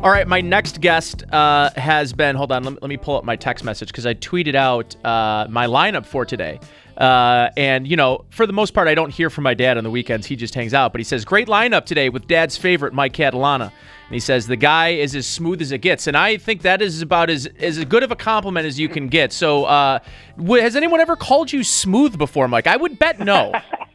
All right, my next guest uh, has been. Hold on, let me, let me pull up my text message because I tweeted out uh, my lineup for today. Uh, and, you know, for the most part, I don't hear from my dad on the weekends. He just hangs out. But he says, Great lineup today with dad's favorite, Mike Catalana. And he says, The guy is as smooth as it gets. And I think that is about as, as good of a compliment as you can get. So, uh, has anyone ever called you smooth before, Mike? I would bet no.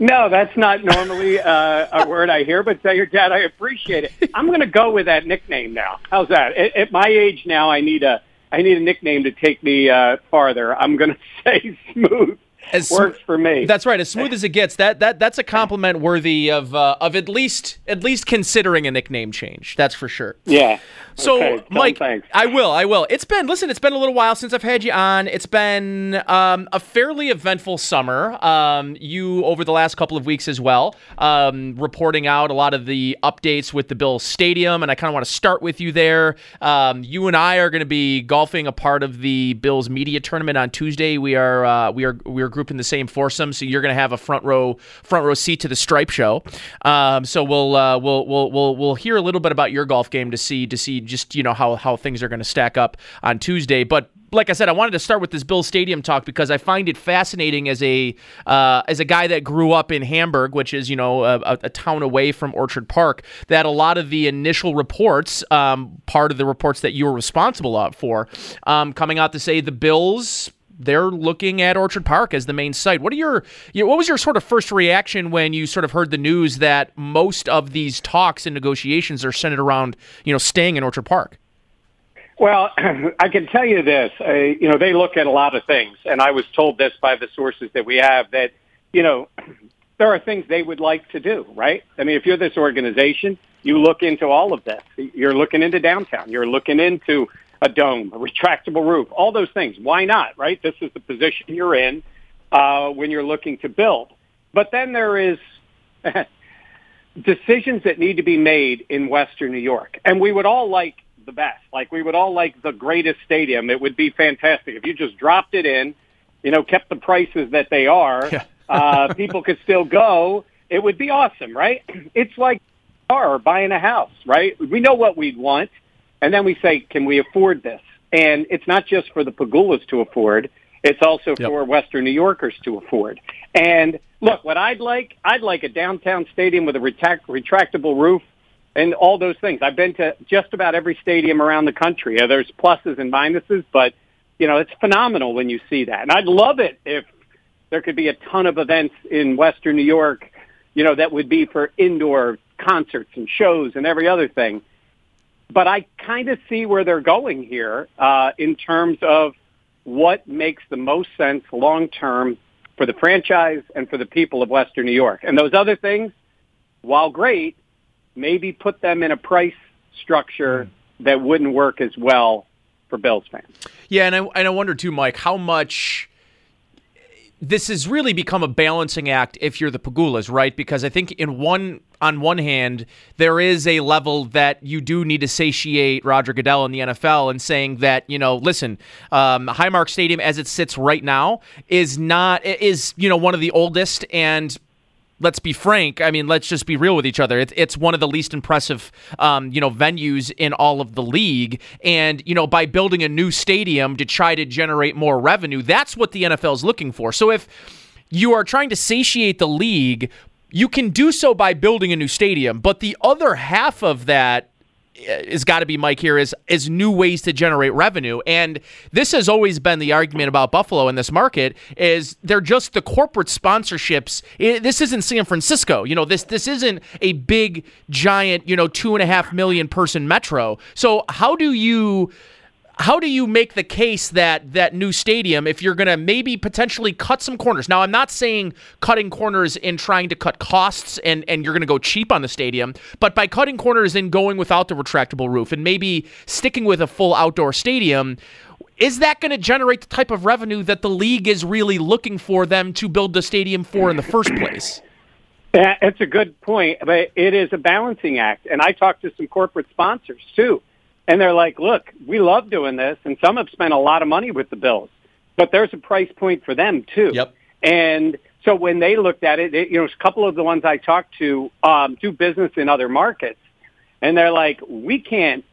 No, that's not normally uh, a word I hear, but tell your dad I appreciate it. I'm going to go with that nickname now. How's that? At, at my age now, I need a I need a nickname to take me uh, farther. I'm going to say smooth. As Works for me. That's right, as smooth as it gets. That that that's a compliment worthy of uh, of at least at least considering a nickname change. That's for sure. yeah. So, Okay, Mike, thanks. I will, I will. It's been, listen, it's been a little while since I've had you on. It's been um, a fairly eventful summer. Um, you, over the last couple of weeks as well, um, reporting out a lot of the updates with the Bills Stadium, and I kind of want to start with you there. Um, you and I are going to be golfing a part of the Bills media tournament on Tuesday. We are, uh, we are, we are grouped in the same foursome, so you're going to have a front row, front row seat to the Stripe Show. Um, so we'll, uh, we'll, we'll, we'll, we'll hear a little bit about your golf game to see, to see just you know how how things are going to stack up on Tuesday. But like I said, I wanted to start with this Bill Stadium talk because I find it fascinating as a uh, as a guy that grew up in Hamburg, which is you know a, a town away from Orchard Park. That a lot of the initial reports, um, part of the reports that you were responsible for, um, coming out to say the Bills they're looking at Orchard Park as the main site. What are your, what was your sort of first reaction when you sort of heard the news that most of these talks and negotiations are centered around you know staying in Orchard Park? Well, I can tell you this. Uh, you know, they look at a lot of things, and I was told this by the sources that we have that you know there are things they would like to do. Right? I mean, if you're this organization, you look into all of this. You're looking into downtown. You're looking into a dome, a retractable roof, all those things. Why not? Right? This is the position you're in uh, when you're looking to build. But then there is decisions that need to be made in Western New York, and we would all like the best. Like we would all like the greatest stadium. It would be fantastic if you just dropped it in, you know, kept the prices that they are. Yeah. uh, people could still go. It would be awesome, right? It's like a car or buying a house, right? We know what we'd want, and then we say, can we afford this? And it's not just for the Pegulas to afford. It's also Yep. for Western New Yorkers to afford. And look, what I'd like, I'd like a downtown stadium with a retract- retractable roof and all those things. I've been to just about every stadium around the country. Uh, There's pluses and minuses, but you know, it's phenomenal when you see that. And I'd love it if there could be a ton of events in Western New York, you know, that would be for indoor concerts and shows and every other thing. But I kind of see where they're going here uh, in terms of what makes the most sense long term for the franchise and for the people of Western New York. And those other things, while great, maybe put them in a price structure that wouldn't work as well for Bills fans. Yeah, and I and I wonder too, Mike, how much this has really become a balancing act if you're the Pegulas, right? Because I think in one on one hand, there is a level that you do need to satiate Roger Goodell in the NFL and saying that, you know, listen, um, Highmark Stadium as it sits right now is not is, you know, one of the oldest and let's be frank. I mean, let's just be real with each other. It's it's one of the least impressive, um, you know, venues in all of the league. And you know, by building a new stadium to try to generate more revenue, that's what the NFL is looking for. So if you are trying to satiate the league, you can do so by building a new stadium. But the other half of that Uh, is got to be Mike here is is new ways to generate revenue. And this has always been the argument about Buffalo in this market is they're just the corporate sponsorships. It, this isn't San Francisco. You know this this isn't a big giant you know two and a half million person metro. So how do you how do you make the case that that new stadium if you're going to maybe potentially cut some corners now i'm not saying cutting corners in trying to cut costs and and you're going to go cheap on the stadium but by cutting corners and going without the retractable roof and maybe sticking with a full outdoor stadium is that going to generate the type of revenue that the league is really looking for them to build the stadium for in the first place it's a good point, but it is a balancing act. And I talked to some corporate sponsors too and they're like, look, we love doing this, and some have spent a lot of money with the Bills, but there's a price point for them too. Yep. And so when they looked at it, it you know, a couple of the ones I talked to um, do business in other markets, and they're like, we can't,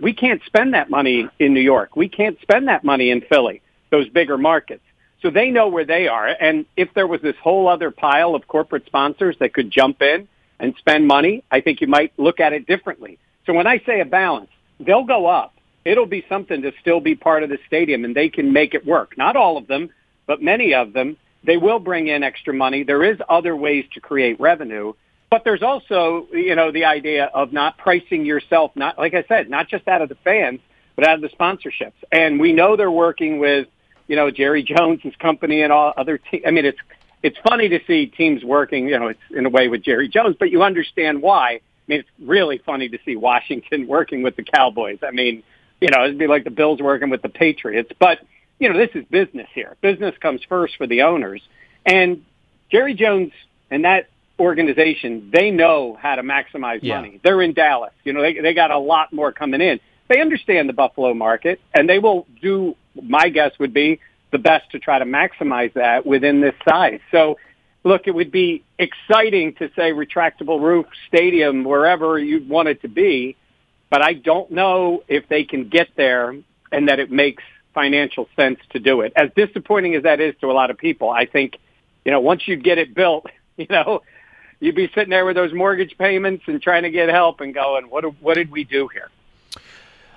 we can't spend that money in New York. We can't spend that money in Philly, those bigger markets. So they know where they are. And if there was this whole other pile of corporate sponsors that could jump in and spend money, I think you might look at it differently. So when I say a balance, they'll go up. It'll be something to still be part of the stadium, and they can make it work. Not all of them, but many of them. They will bring in extra money. There is other ways to create revenue, but there's also, you know, the idea of not pricing yourself, not like I said, not just out of the fans, but out of the sponsorships. And we know they're working with, you know, Jerry Jones's company and all other. Te- I mean, it's it's funny to see teams working, you know, it's in a way with Jerry Jones, but you understand why I mean, it's really funny to see Washington working with the Cowboys. I mean, you know, it'd be like the Bills working with the Patriots. But, you know, this is business here. Business comes first for the owners. And Jerry Jones and that organization, they know how to maximize yeah. money. They're in Dallas. You know, they, they got a lot more coming in. They understand the Buffalo market, and they will do, my guess would be, the best to try to maximize that within this size. So, look, it would be exciting to say retractable roof stadium wherever you want it to be, but I don't know if they can get there and that it makes financial sense to do it. As disappointing as that is to a lot of people, I think, you know, once you get it built, you know, you'd be sitting there with those mortgage payments and trying to get help and going, what, what did we do here?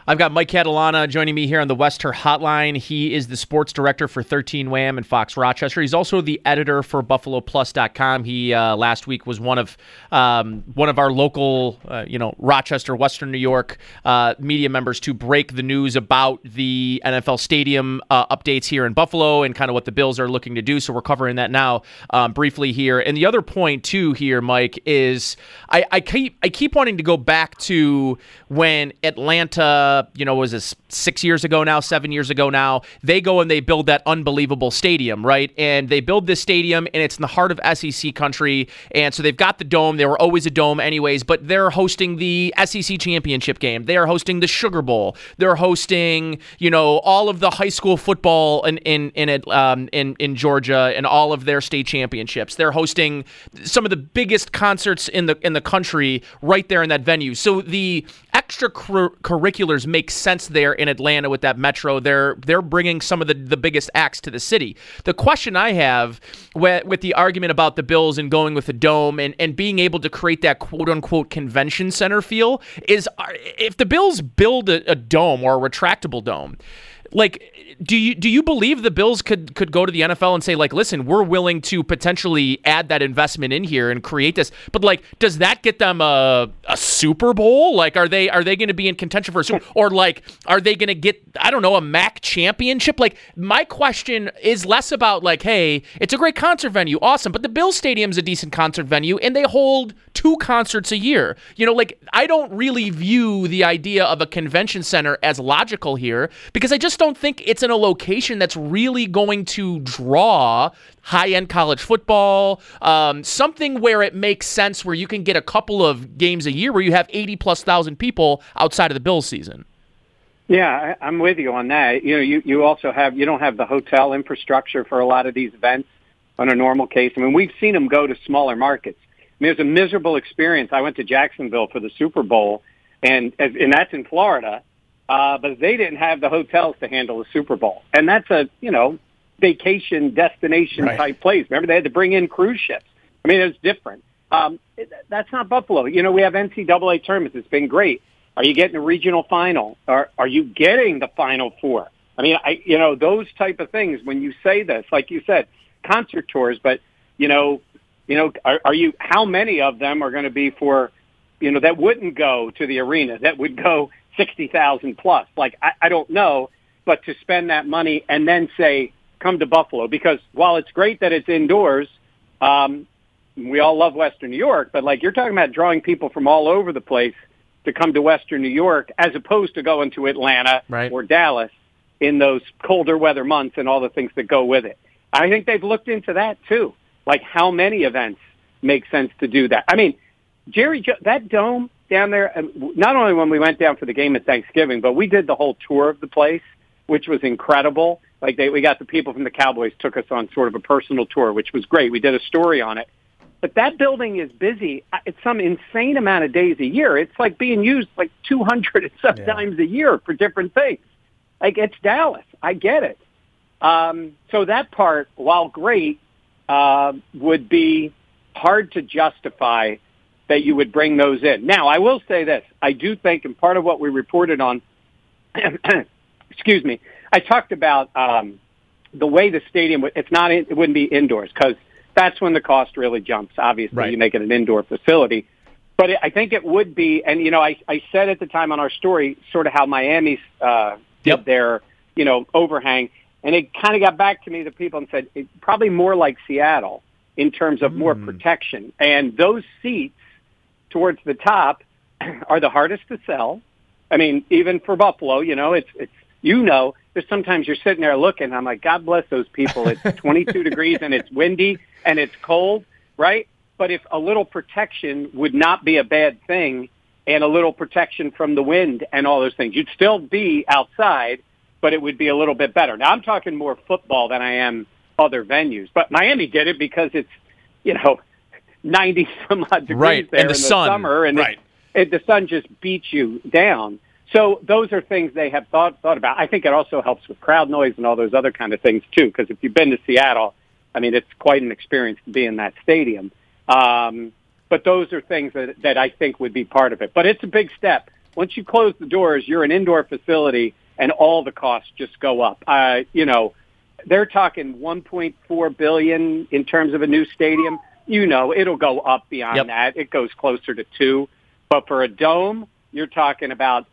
I've got Mike Catalana joining me here on the Wester Hotline. He is the sports director for 13 Wham and Fox Rochester. He's also the editor for BuffaloPlus.com. He uh, last week was one of um, one of our local, uh, you know, Rochester, Western New York uh, media members to break the news about the NFL Stadium uh, updates here in Buffalo and kind of what the Bills are looking to do. So we're covering that now um, briefly here. And the other point too here, Mike, is I, I keep I keep wanting to go back to when Atlanta you know, was this six years ago now, seven years ago now? They go and they build that unbelievable stadium, right? And they build this stadium, and it's in the heart of SEC country. And so they've got the dome. They were always a dome, anyways, but they're hosting the SEC championship game. They are hosting the Sugar Bowl. They're hosting, you know, all of the high school football in in in um, in in Georgia and all of their state championships. They're hosting some of the biggest concerts in the in the country right there in that venue. So the extracurriculars make sense there in Atlanta with that metro. They're they're bringing some of the, the biggest acts to the city. The question I have with, with the argument about the Bills and going with the dome and, and being able to create that quote unquote convention center feel is if the Bills build a, a dome or a retractable dome, like do you do you believe the Bills could could go to the NFL and say like, listen, we're willing to potentially add that investment in here and create this, but like, does that get them a, a Super Bowl? Like, are they are they going to be in contention for a Super, or like, are they going to get I don't know a MAC championship? Like, my question is less about like, hey, it's a great concert venue, awesome, but the Bills Stadium's a decent concert venue, and they hold two concerts a year. You know, like I don't really view the idea of a convention center as logical here because I just don't think it's in a location that's really going to draw high end college football, um, something where it makes sense where you can get a couple of games a year where you have 80 plus thousand people outside of the Bills season. Yeah, I'm with you on that. You know, you, you also have, you don't have the hotel infrastructure for a lot of these events. on a normal case. I mean, we've seen them go to smaller markets. I mean, it was a miserable experience. I went to Jacksonville for the Super Bowl, and and that's in Florida, uh, but they didn't have the hotels to handle the Super Bowl, and that's a you know vacation destination Right. type place. Remember, they had to bring in cruise ships. I mean, it was different. Um, that's not Buffalo. You know, we have NCAA tournaments. It's been great. Are you getting a regional final? Are are you getting the Final Four? I mean, I you know those type of things. When you say this, like you said, concert tours, but you know, you know, are, are you? How many of them are going to be for, you know, that wouldn't go to the arena? That would go sixty thousand plus. Like I, I don't know, but to spend that money and then say come to Buffalo because while it's great that it's indoors, um, we all love Western New York, but like you're talking about drawing people from all over the place to come to Western New York as opposed to going to Atlanta Right. or Dallas in those colder weather months and all the things that go with it. I think they've looked into that too. Like how many events make sense to do that? I mean, Jerry, Jo- that dome down there, not only when we went down for the game at Thanksgiving, but we did the whole tour of the place, which was incredible. Like they, we got the people from the Cowboys took us on sort of a personal tour, which was great. We did a story on it. But that building is busy. Uh, It's some insane amount of days a year. It's like being used like 200 and some times a year for different things. Like it's Dallas. I get it. Um, so that part, while great, uh, would be hard to justify that you would bring those in. Now, I will say this. I do think, and part of what we reported on, excuse me, I talked about um, the way the stadium, would- it's not, it wouldn't be indoors because that's when the cost really jumps. Obviously, Right. you make it an indoor facility. But it, I think it would be, and you know, I, I said at the time on our story, sort of how Miami's uh, did their, you know, overhang, and it kind of got back to me, the people, and said it, probably more like Seattle in terms of more protection. And those seats towards the top are the hardest to sell. I mean, even for Buffalo, you know, it's it's you know, there's sometimes you're sitting there looking. I'm like, God bless those people. It's 22 degrees and it's windy and it's cold, right? But if a little protection would not be a bad thing, and a little protection from the wind and all those things, you'd still be outside, but it would be a little bit better. Now I'm talking more football than I am other venues. But Miami did it because it's you know 90 some odd degrees Right, there and the in sun, the summer, and it- it, the sun just beats you down. So those are things they have thought thought about. I think it also helps with crowd noise and all those other kind of things too. Because if you've been to Seattle, I mean, it's quite an experience to be in that stadium. Um, but those are things that that I think would be part of it. But it's a big step. Once you close the doors, you're an indoor facility, and all the costs just go up. Uh, you know, they're talking 1.4 billion in terms of a new stadium. You know, it'll go up beyond Yep. that. It goes closer to two. But for a dome, you're talking about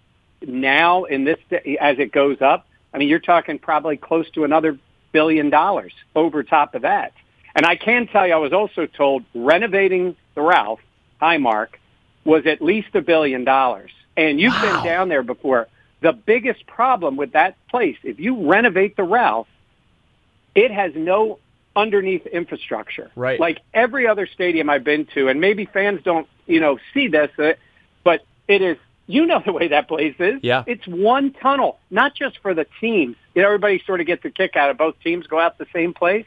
now in this as it goes up. I mean, you're talking probably close to another billion dollars over top of that. And I can tell you, I was also told renovating the Ralph Highmark was at least a billion dollars. And you've been down there before. The biggest problem with that place, if you renovate the Ralph, it has no underneath infrastructure. Right. Like every other stadium I've been to, and maybe fans don't, you know, see this, uh, but it is, you know the way that place is. Yeah. It's one tunnel, not just for the teams. You know, everybody sort of gets a kick out of both teams go out the same place.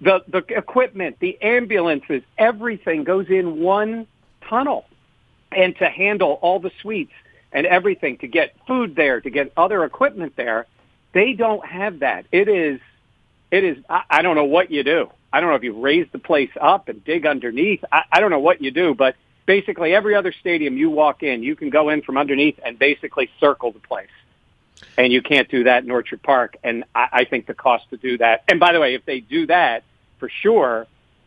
The, the equipment, the ambulances, everything goes in one tunnel. And to handle all the suites and everything, to get food there, to get other equipment there, they don't have that. It is it is I, I don't know what you do. I don't know if you raise the place up and dig underneath. I, I don't know what you do, but basically every other stadium you walk in, you can go in from underneath and basically circle the place. And you can't do that in Orchard Park. And I, I think the cost to do that. And by the way, if they do that, for sure,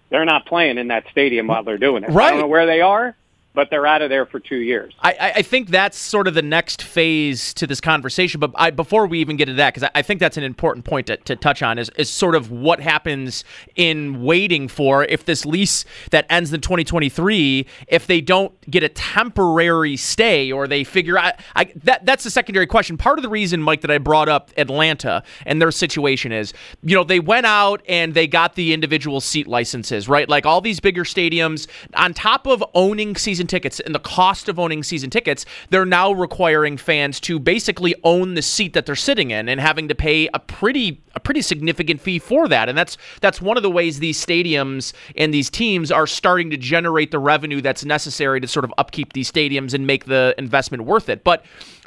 they're not playing in that stadium while they're doing it. Right. I don't know where they are, but they're out of there for two years. I, I- think that's sort of the next phase to this conversation. But I, before we even get to that, because I, I think that's an important point to, to touch on, is, is sort of what happens in waiting for if this lease that ends in 2023, if they don't get a temporary stay or they figure out. I, that That's the secondary question. Part of the reason, Mike, that I brought up Atlanta and their situation is, you know, they went out and they got the individual seat licenses, right? Like all these bigger stadiums, on top of owning season season tickets and the cost of owning season tickets, they're now requiring fans to basically own the seat that they're sitting in and having to pay a pretty a pretty significant fee for that. And that's that's one of the ways these stadiums and these teams are starting to generate the revenue that's necessary to sort of upkeep these stadiums and make the investment worth it. But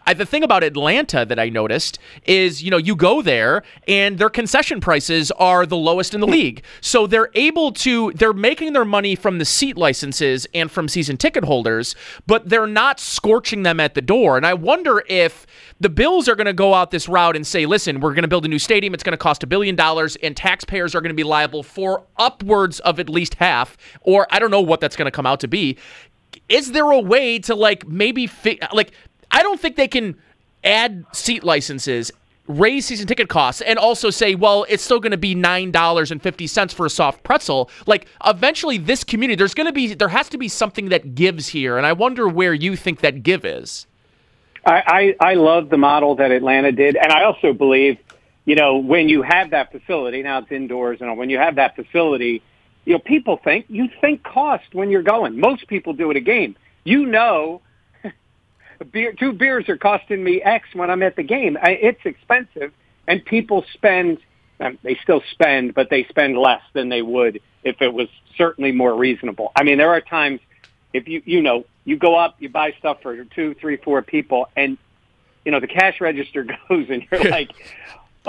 I, the thing about Atlanta that I noticed is, you know, you go there and their concession prices are the lowest in the hmm. league. So they're able to, they're making their money from the seat licenses and from season ticket holders, but they're not scorching them at the door. And I wonder if the Bills are going to go out this route and say, listen, we're going to build a new stadium. It's going to cost a billion dollars, and taxpayers are going to be liable for upwards of at least half, or I don't know what that's going to come out to be. Is there a way to like maybe fi- like I don't think they can add seat licenses, raise season ticket costs, and also say, well, it's still going to be nine dollars and fifty cents for a soft pretzel. Like eventually, this community, there's going to be, there has to be something that gives here, and I wonder where you think that give is. I, I, I love the model that Atlanta did, and I also believe, you know, when you have that facility, now it's indoors, and when you have that facility, you know, people think you think cost when you're going. Most people do at a game. You know beer, two beers are costing me X when I'm at the game. I, it's expensive, and people spend. Um, they still spend, but they spend less than they would if it was certainly more reasonable. I mean, there are times if you you know you go up, you buy stuff for two, three, four people, and you know the cash register goes, and you're like,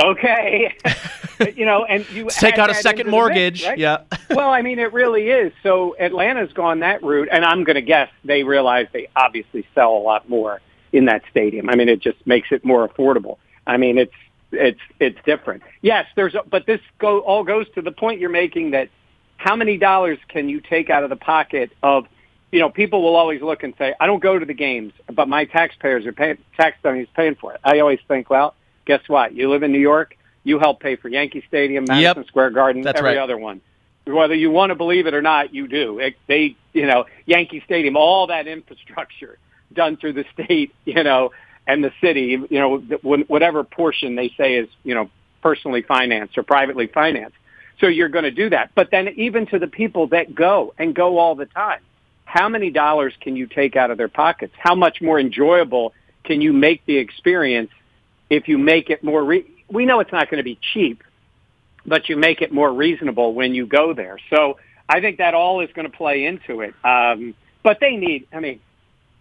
okay, you know, and you take out a second mortgage. Mix, right? Yeah. well, I mean, it really is. So Atlanta's gone that route, and I'm going to guess they realize they obviously sell a lot more in that stadium. I mean, it just makes it more affordable. I mean, it's it's it's different. Yes, there's, a, but this go all goes to the point you're making that how many dollars can you take out of the pocket of you know, people will always look and say, I don't go to the games, but my taxpayers are paying, tax is paying for it. I always think, well, guess what? You live in New York, you help pay for Yankee Stadium, Madison yep. Square Garden, That's every right. other one. Whether you want to believe it or not, you do. It, they, you know, Yankee Stadium, all that infrastructure done through the state, you know, and the city, you know, whatever portion they say is, you know, personally financed or privately financed. So you're going to do that. But then even to the people that go and go all the time, how many dollars can you take out of their pockets? How much more enjoyable can you make the experience if you make it more, re- we know it's not going to be cheap, but you make it more reasonable when you go there. So I think that all is going to play into it. Um, but they need, I mean,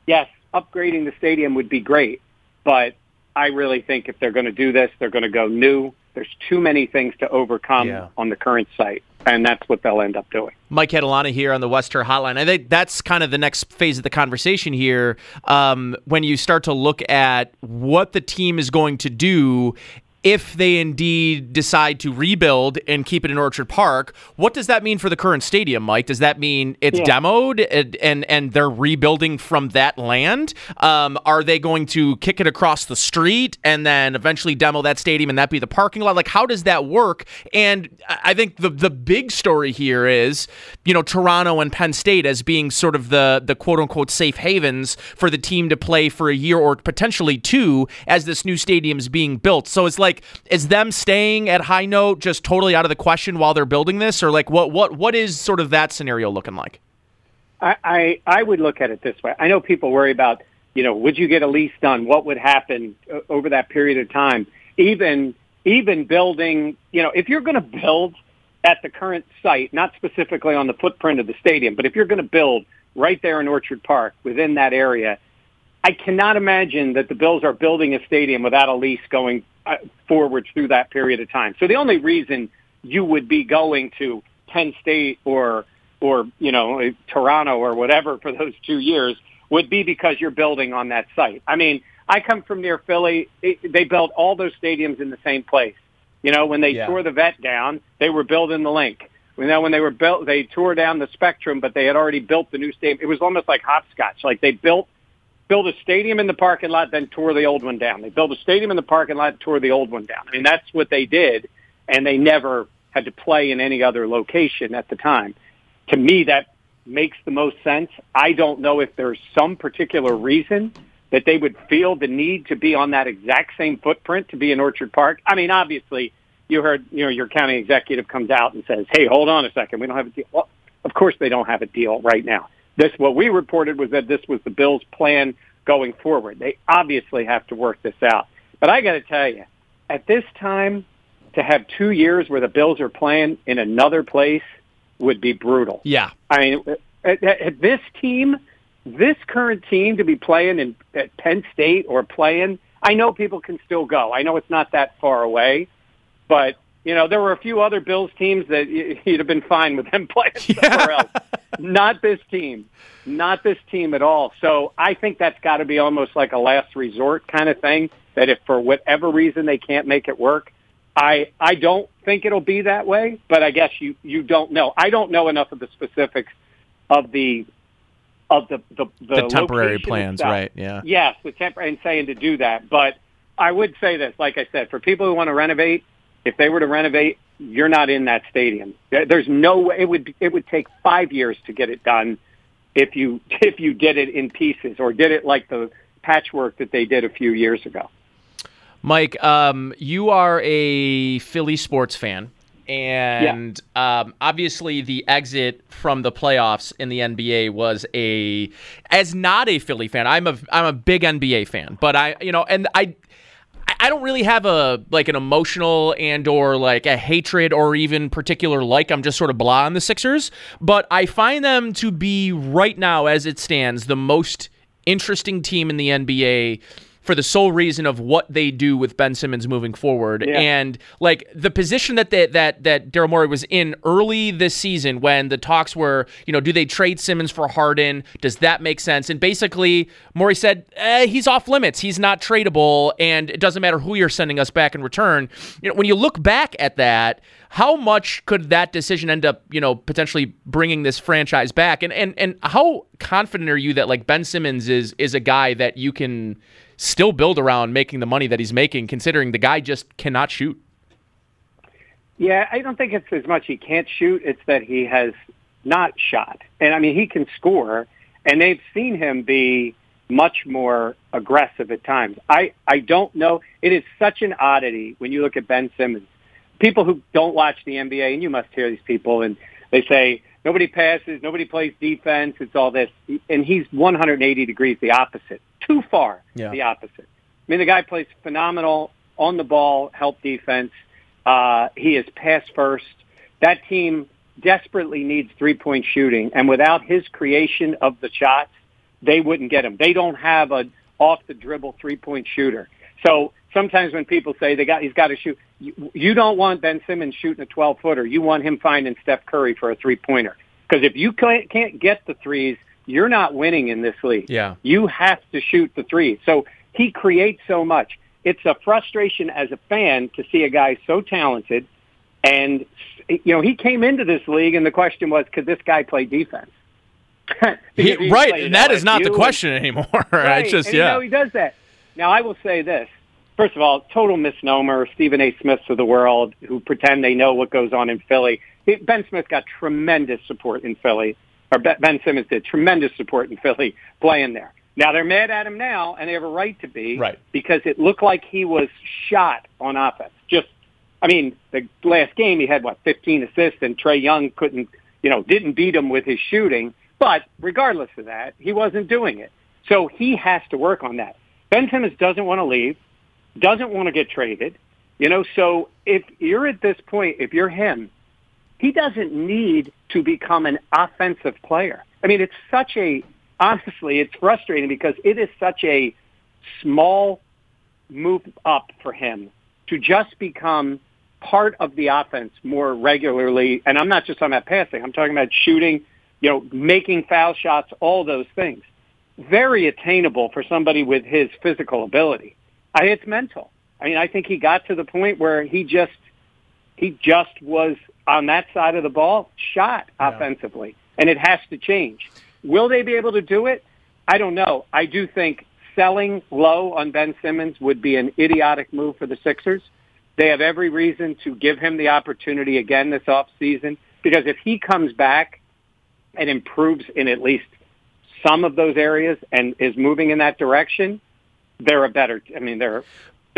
yes, upgrading the stadium would be great, but I really think if they're going to do this, they're going to go new. There's too many things to overcome yeah. on the current site and that's what they'll end up doing. Mike Catalana here on the Western Hotline. I think that's kind of the next phase of the conversation here. Um, when you start to look at what the team is going to do if they indeed decide to rebuild and keep it in Orchard Park, what does that mean for the current stadium, Mike? Does that mean it's yeah. demoed and, and, and they're rebuilding from that land? Um, are they going to kick it across the street and then eventually demo that stadium and that be the parking lot? Like, how does that work? And I think the the big story here is, you know, Toronto and Penn State as being sort of the the quote unquote safe havens for the team to play for a year or potentially two as this new stadium is being built. So it's like like is them staying at high note just totally out of the question while they're building this, or like what what what is sort of that scenario looking like? I, I I would look at it this way. I know people worry about you know would you get a lease done? What would happen uh, over that period of time? Even even building, you know, if you're going to build at the current site, not specifically on the footprint of the stadium, but if you're going to build right there in Orchard Park within that area, I cannot imagine that the Bills are building a stadium without a lease going uh, forwards through that period of time. So the only reason you would be going to Penn State or or you know Toronto or whatever for those two years would be because you're building on that site. I mean, I come from near Philly. It, they built all those stadiums in the same place. You know, when they yeah. tore the vet down, they were building the Linc. You know, when they were built, they tore down the Spectrum, but they had already built the new stadium. It was almost like hopscotch. Like they built built a stadium in the parking lot, then tore the old one down. They built a stadium in the parking lot, tore the old one down. I mean, that's what they did, and they never had to play in any other location at the time. To me, that makes the most sense. I don't know if there's some particular reason that they would feel the need to be on that exact same footprint to be in Orchard Park. I mean, obviously, you heard, you know, your county executive comes out and says, "Hey, hold on a second, we don't have a deal." Well, of course, they don't have a deal right now This what we reported was that this was the Bills' plan going forward. They obviously have to work this out. But I got to tell you, at this time, to have two years where the Bills are playing in another place would be brutal. Yeah. I mean, at, at this team, this current team to be playing in at Penn State or playing, I know people can still go. I know it's not that far away, but you know there were a few other Bills teams that you'd have been fine with them playing somewhere else. Not this team, not this team at all. So I think that's got to be almost like a last resort kind of thing. That if for whatever reason they can't make it work, I I don't think it'll be that way. But I guess you you don't know. I don't know enough of the specifics of the of the the, the, the temporary plans, right? Yeah. Yes, the temporary and saying to do that. But I would say this, like I said, for people who want to renovate, if they were to renovate, you're not in that stadium. There's no way it would it would take five years to get it done if you if you did it in pieces or did it like the patchwork that they did a few years ago. Mike, um, you are a Philly sports fan, and um, obviously the exit from the playoffs in the NBA was a. As not a Philly fan, I'm a I'm a big NBA fan, but I you know, and I. I- don't really have a like an emotional and or like a hatred or even particular like. I'm just sort of blah on the Sixers, but I find them to be right now as it stands the most interesting team in the NBA for the sole reason of what they do with Ben Simmons moving forward. Yeah. And like the position that they, that that Daryl Morey was in early this season when the talks were, you know, do they trade Simmons for Harden? Does that make sense? And basically, Morey said eh, he's off limits. He's not tradable, and it doesn't matter who you're sending us back in return. You know, when you look back at that. How much could that decision end up, you know, potentially bringing this franchise back? And and and how confident are you that like Ben Simmons is is a guy that you can still build around making the money that he's making, considering the guy just cannot shoot. Yeah, I don't think it's as much he can't shoot; it's that he has not shot. And I mean, he can score, and they've seen him be much more aggressive at times. I I don't know. It is such an oddity when you look at Ben Simmons. People who don't watch the NBA, and you must hear these people, and they say nobody passes, nobody plays defense. It's all this, and he's 180 degrees the opposite. Too far Yeah. the opposite. I mean, the guy plays phenomenal on the ball, help defense. Uh, he is pass first. That team desperately needs three point shooting, and without his creation of the shots, they wouldn't get him. They don't have a off the dribble three point shooter. So sometimes when people say they got he's got to shoot, you, you don't want Ben Simmons shooting a 12 footer. You want him finding Steph Curry for a three pointer. Because if you can't, can't get the threes, you're not winning in this league. Yeah. You have to shoot the three. So he creates so much. It's a frustration as a fan to see a guy so talented. And, you know, he came into this league and the question was, could this guy play defense? He- right, and that is not the LSU and- question anymore. Right. It's just and, yeah. You know, he does that. Now, I will say this. First of all, total misnomer. Stephen A. Smiths of the world who pretend they know what goes on in Philly. He- Ben Smith got tremendous support in Philly, or Ben Simmons did tremendous support in Philly playing there. Now they're mad at him now, and they have a right to be, Right. Because it looked like he was shot on offense. Just, I mean, the last game he had what 15 assists, and Trae Young couldn't, you know, didn't beat him with his shooting. But regardless of that, he wasn't doing it. So he has to work on that. Ben Simmons doesn't want to leave, doesn't want to get traded. You know, so if you're at this point, if you're him, he doesn't need to become an offensive player. I mean, it's such a honestly, it's frustrating because it is such a small move up for him to just become part of the offense more regularly. And I'm not just talking about passing. I'm talking about shooting, you know, making foul shots, all those things. Very attainable for somebody with his physical ability. I, it's mental. I mean, I think he got to the point where he just he just was on that side of the ball shot offensively, and it has to change. Will they be able to do it? I don't know. I do think selling low on Ben Simmons would be an idiotic move for the Sixers. They have every reason to give him the opportunity again this offseason because if he comes back and improves in at least some of those areas and is moving in that direction, they're a better. I mean, they're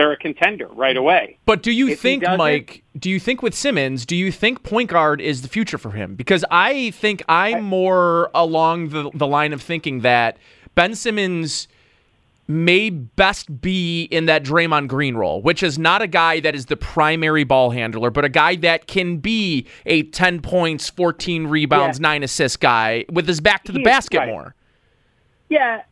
they're a contender right away. But do you If think, Mike? Do you think with Simmons? Do you think point guard is the future for him? Because I think I'm more along the the line of thinking that Ben Simmons may best be in that Draymond Green role, which is not a guy that is the primary ball handler, but a guy that can be a 10 points, 14 rebounds, Yeah. 9 assists guy with his back to the He- basket right. more. Yeah,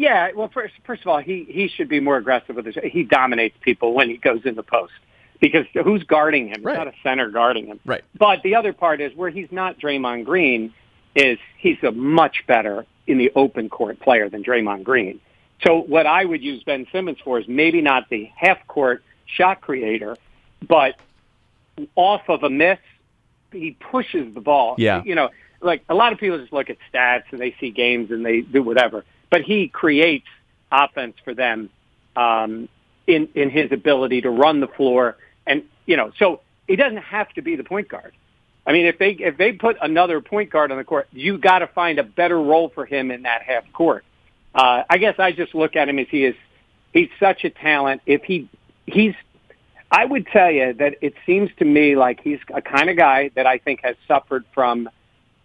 yeah. Well, first, first of all, he he should be more aggressive with his. He dominates people when he goes in the post because who's guarding him? Right. Not a center guarding him. Right. But the other part is where he's not Draymond Green is he's a much better in the open court player than Draymond Green. So what I would use Ben Simmons for is maybe not the half court shot creator, but off of a miss, he pushes the ball. Yeah. You know, like a lot of people just look at stats and they see games and they do whatever, but he creates offense for them um, in in his ability to run the floor, and you know, so he doesn't have to be the point guard. I mean, if they if they put another point guard on the court, you got to find a better role for him in that half court. Uh, I guess I just look at him as he is. He's such a talent. If he he's, I would tell you that it seems to me like he's a kind of guy that I think has suffered from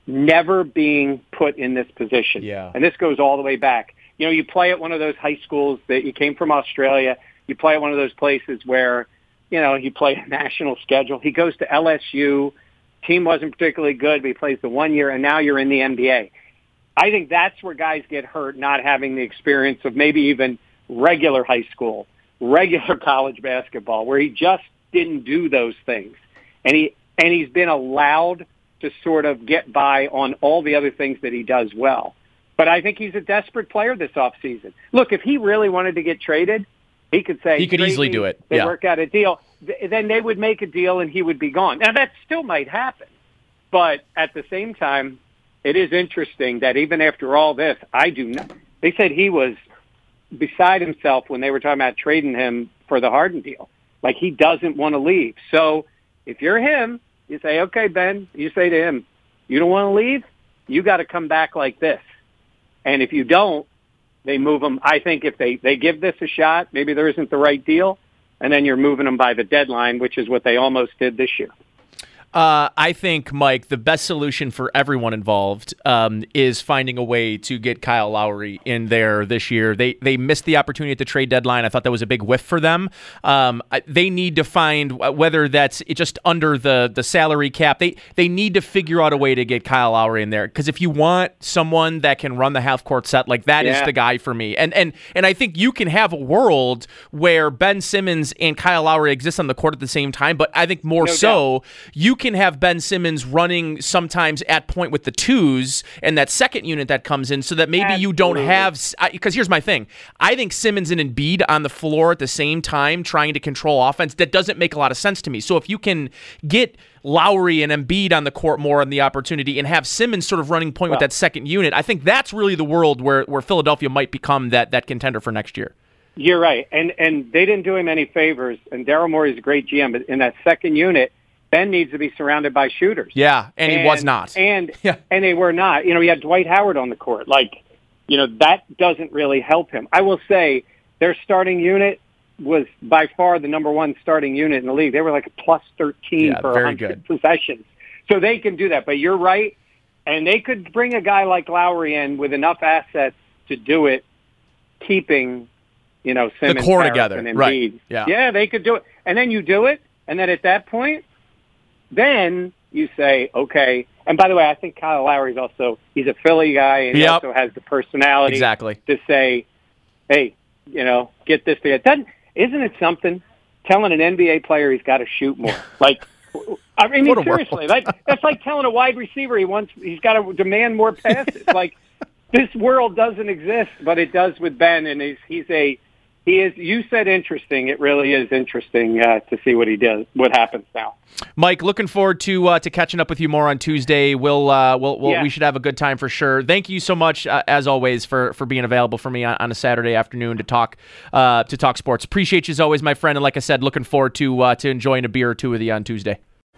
never being put in this position. Yeah. And this goes all the way back. You know, you play at one of those high schools that you came from Australia. You play at one of those places where, you know, you play a national schedule. He goes to LSU. Team wasn't particularly good, but he plays the one year, and now you're in the NBA. I think that's where guys get hurt, not having the experience of maybe even regular high school, regular college basketball, where he just didn't do those things, and he and he's been allowed to sort of get by on all the other things that he does well. But I think he's a desperate player this offseason. Look, if he really wanted to get traded, he could say He could easily me," do it. They Yeah. work out a deal. Th- Then they would make a deal, and he would be gone. Now that still might happen, but at the same time, it is interesting that even after all this, I do not. They said he was beside himself when they were talking about trading him for the Harden deal. Like he doesn't want to leave. So if you're him, you say, okay, Ben, you say to him, you don't want to leave. You got to come back like this. And if you don't, they move him. I think if they, they give this a shot, maybe there isn't the right deal. And then you're moving them by the deadline, which is what they almost did this year. Uh, I think, Mike, the best solution for everyone involved um, is finding a way to get Kyle Lowry in there this year. They they missed the opportunity at the trade deadline. I thought that was a big whiff for them. Um, I- they need to find uh, whether that's just under the the salary cap. They they need to figure out a way to get Kyle Lowry in there because if you want someone that can run the half court set, like that is Yeah. the guy for me. And and and I think you can have a world where Ben Simmons and Kyle Lowry exist on the court at the same time. But I think more No so, you can have Ben Simmons running sometimes at point with the twos and that second unit that comes in, so that maybe you don't have. Because here's my thing: I think Simmons and Embiid on the floor at the same time trying to control offense that doesn't make a lot of sense to me. So if you can get Lowry and Embiid on the court more on the opportunity and have Simmons sort of running point with that second unit, I think that's really the world where where Philadelphia might become that that contender for next year. You're right, and and they didn't do him any favors. And Daryl Morey is a great GM, but in that second unit, Ben needs to be surrounded by shooters. Yeah, and, he was not. and Yeah. and they were not. You know, he had Dwight Howard on the court. Like, you know, that doesn't really help him. I will say their starting unit was by far the number one starting unit in the league. They were like plus thirteen Yeah, for very 100 possessions, so they can do that. But you're right, and they could bring a guy like Lowry in with enough assets to do it, keeping. You know, Simmons, core Harris, together, and right. Yeah. yeah, they could do it, and then you do it, and then at that point, then you say, okay. And by the way, I think Kyle Lowry's also he's a Philly guy, and he also has the personality Exactly. to say, hey, you know, get this together. Doesn't isn't it something telling an NBA player he's got to shoot more? Like, I mean, seriously, like that's like telling a wide receiver he wants he's got to demand more passes. like this world doesn't exist, but it does with Ben, and he's he's a he is. You said interesting. It really is interesting uh, to see what he does, what happens now. Mike, looking forward to uh, to catching up with you more on Tuesday. We'll, uh, we'll, we'll Yeah. we should have a good time for sure. Thank you so much, uh, as always, for for being available for me on, on a Saturday afternoon to talk uh, to talk sports. Appreciate you as always, my friend. And like I said, looking forward to uh, to enjoying a beer or two with you on Tuesday.